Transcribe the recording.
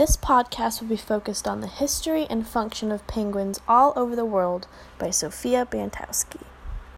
This podcast will be focused on the history and function of penguins all over the world by Sophia Bantowski.